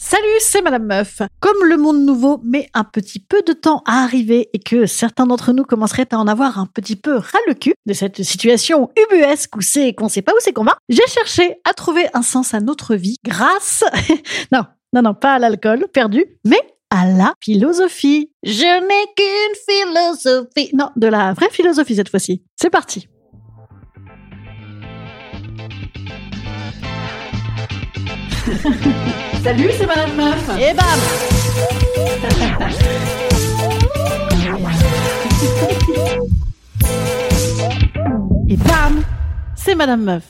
Salut, c'est Madame Meuf. Comme le monde nouveau met un petit peu de temps à arriver et que certains d'entre nous commenceraient à en avoir un petit peu ras le cul de cette situation ubuesque où c'est qu'on sait pas où c'est qu'on va, j'ai cherché à trouver un sens à notre vie grâce, non, non, non, pas à l'alcool perdu, mais à la philosophie. Je n'ai qu'une philosophie. Non, de la vraie philosophie cette fois-ci. C'est parti. Salut, c'est Madame Meuf. Et bam Et bam C'est Madame Meuf.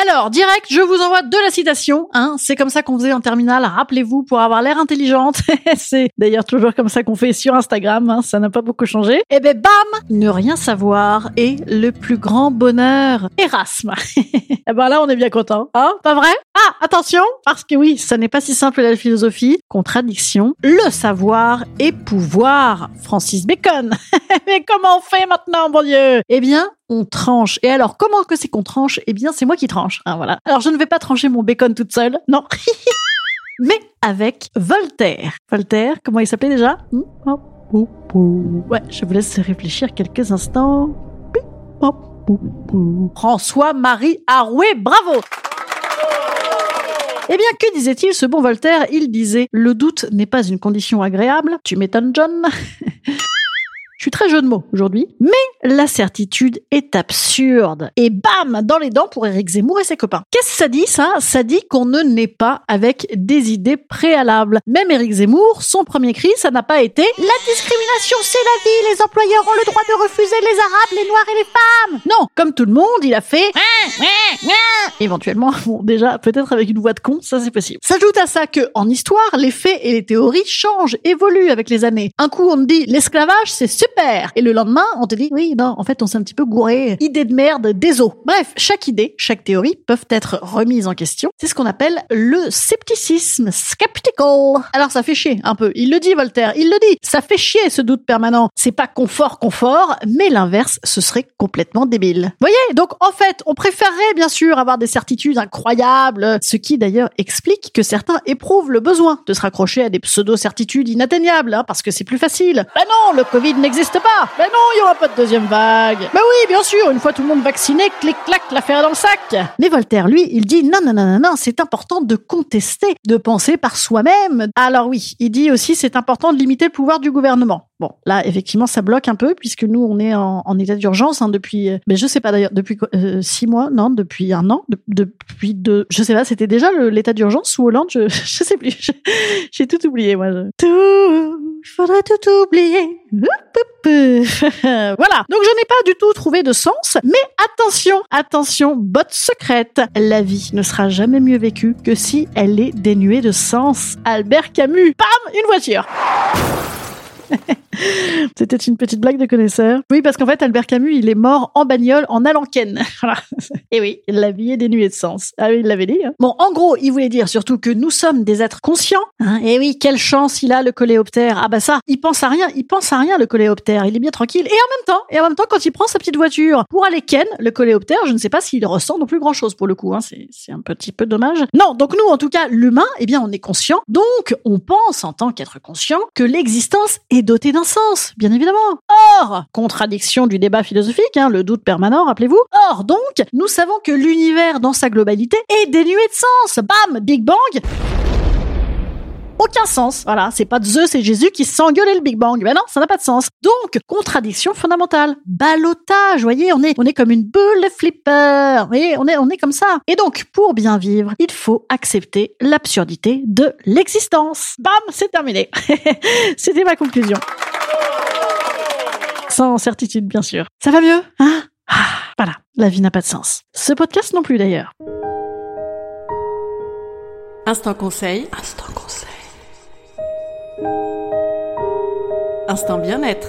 Alors, direct, je vous envoie de la citation. Hein, c'est comme ça qu'on faisait en terminale. Rappelez-vous, pour avoir l'air intelligente. c'est d'ailleurs toujours comme ça qu'on fait sur Instagram. Hein, ça n'a pas beaucoup changé. Et ben bam Ne rien savoir est le plus grand bonheur. Erasme. Et ben là, on est bien content. Hein? Pas vrai? Ah, attention Parce que oui, ça n'est pas si simple la philosophie. Contradiction. Le savoir et pouvoir. Francis Bacon. Mais comment on fait maintenant, mon Dieu? Eh bien, on tranche. Et alors, comment que c'est qu'on tranche? Eh bien, c'est moi qui tranche. Hein, voilà. Alors, je ne vais pas trancher mon bacon toute seule, non. Mais avec Voltaire. Voltaire, comment il s'appelait déjà? Pou. Ouais, je vous laisse réfléchir quelques instants. François-Marie Arouet, bravo eh bien, que disait-il, ce bon Voltaire? Il disait « Le doute n'est pas une condition agréable. Tu m'étonnes, John Je suis très jeu de mots aujourd'hui, mais la certitude est absurde. Et bam, dans les dents pour Eric Zemmour et ses copains. Qu'est-ce que ça dit ça? Ça dit qu'on ne naît pas avec des idées préalables. Même Eric Zemmour, son premier cri, ça n'a pas été la discrimination, c'est la vie, les employeurs ont le droit de refuser les arabes, les noirs et les femmes. Non, comme tout le monde, il a fait éventuellement, bon déjà peut-être avec une voix de con, ça c'est possible. S'ajoute à ça que en histoire, les faits et les théories changent, évoluent avec les années. Un coup on te dit l'esclavage c'est super et le lendemain on te dit oui non en fait on s'est un petit peu gouré, idée de merde, désolé. Bref, chaque idée, chaque théorie peuvent être remises en question. C'est ce qu'on appelle le scepticisme, skeptical. Alors ça fait chier un peu. Il le dit Voltaire, il le dit. Ça fait chier ce doute permanent. C'est pas confort confort, mais l'inverse ce serait complètement débile. Voyez, donc en fait on préférerait bien sûr avoir des certitudes incroyables, ce qui d'ailleurs explique que certains éprouvent le besoin de se raccrocher à des pseudo-certitudes inatteignables, hein, parce que c'est plus facile. Ben non, le Covid n'existe pas. Ben non, il y aura pas de deuxième vague. Ben oui, bien sûr, une fois tout le monde vacciné, clic-clac, l'affaire est dans le sac. Mais Voltaire, lui, il dit non, non, non, non, non, c'est important de contester, de penser par soi-même. Alors oui, il dit aussi c'est important de limiter le pouvoir du gouvernement. Bon, là, effectivement, ça bloque un peu puisque nous, on est en, en état d'urgence hein, depuis, euh, mais je sais pas d'ailleurs, depuis euh, six mois, non, depuis un an, de- depuis deux, je sais pas, c'était déjà l'état d'urgence sous Hollande, je, je sais plus, j'ai tout oublié, moi. je- Tout, il faudrait tout oublier. Voilà. Donc, je n'ai pas du tout trouvé de sens, mais attention, attention, botte secrète. La vie ne sera jamais mieux vécue que si elle est dénuée de sens. Albert Camus. Bam, une voiture. C'était une petite blague de connaisseur. Oui, parce qu'en fait, Albert Camus, il est mort en bagnole en. Voilà. Et oui, la vie est dénuée de sens. Ah oui, il l'avait dit. hein. Bon, en gros, il voulait dire surtout que nous sommes des êtres conscients. Hein. Et oui, quelle chance il a, le coléoptère. Ah bah ça, il pense à rien, il pense à rien, le coléoptère. Il est bien tranquille. Et en même temps, et en même temps, quand il prend sa petite voiture pour aller ken, le coléoptère, je ne sais pas s'il ressent non plus grand chose pour le coup. Hein. C'est un petit peu dommage. Non, donc nous, en tout cas, l'humain, eh bien, on est conscient. Donc, on pense en tant qu'être conscient que l'existence est dotée d'un sens, bien évidemment. Or, contradiction du débat philosophique, hein, le doute permanent, rappelez-vous. Or, donc, nous savons que l'univers dans sa globalité est dénué de sens. Bam, Big Bang. Aucun sens. Voilà, c'est pas Zeus et Jésus qui s'engueulaient le Big Bang. Ben non, ça n'a pas de sens. Donc, contradiction fondamentale. Balotage, voyez, on est, on est comme une boule de flipper. Voyez, on est, on est comme ça. Et donc, pour bien vivre, il faut accepter l'absurdité de l'existence. Bam, c'est terminé. C'était ma conclusion. Sans certitude, bien sûr. Ça va mieux, hein? Ah, Voilà, la vie n'a pas de sens. Ce podcast non plus d'ailleurs. Instant conseil. Instant conseil. Instant bien-être.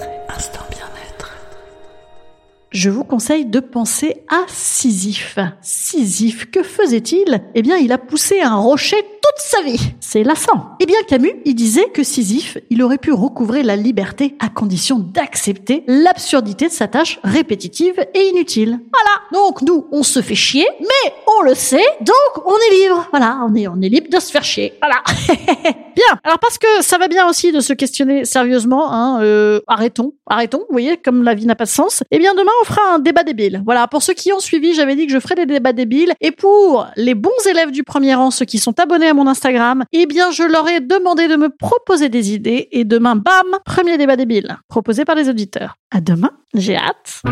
Instant bien-être. Je vous conseille de penser à Sisyphe. Sisyphe, que faisait-il? Eh bien, il a poussé un rocher toute sa vie. C'est lassant. Eh bien, Camus, il disait que Sisyphe, il aurait pu recouvrer la liberté à condition d'accepter l'absurdité de sa tâche répétitive et inutile. Voilà. Donc, nous, on se fait chier, mais on le sait, donc on est libre. Voilà, on est, on est libre de se faire chier. Voilà. bien. Alors, parce que ça va bien aussi de se questionner sérieusement, hein, euh, arrêtons, arrêtons, vous voyez, comme la vie n'a pas de sens. Eh bien, demain, on fera un débat débile. Voilà, pour ceux qui ont suivi, j'avais dit que je ferais des débats débiles. Et pour les bons élèves du premier rang, ceux qui sont abonnés à mon Instagram, eh bien, je leur ai demandé de me proposer des idées. Et demain, bam, premier débat débile, proposé par les auditeurs. À demain, j'ai hâte.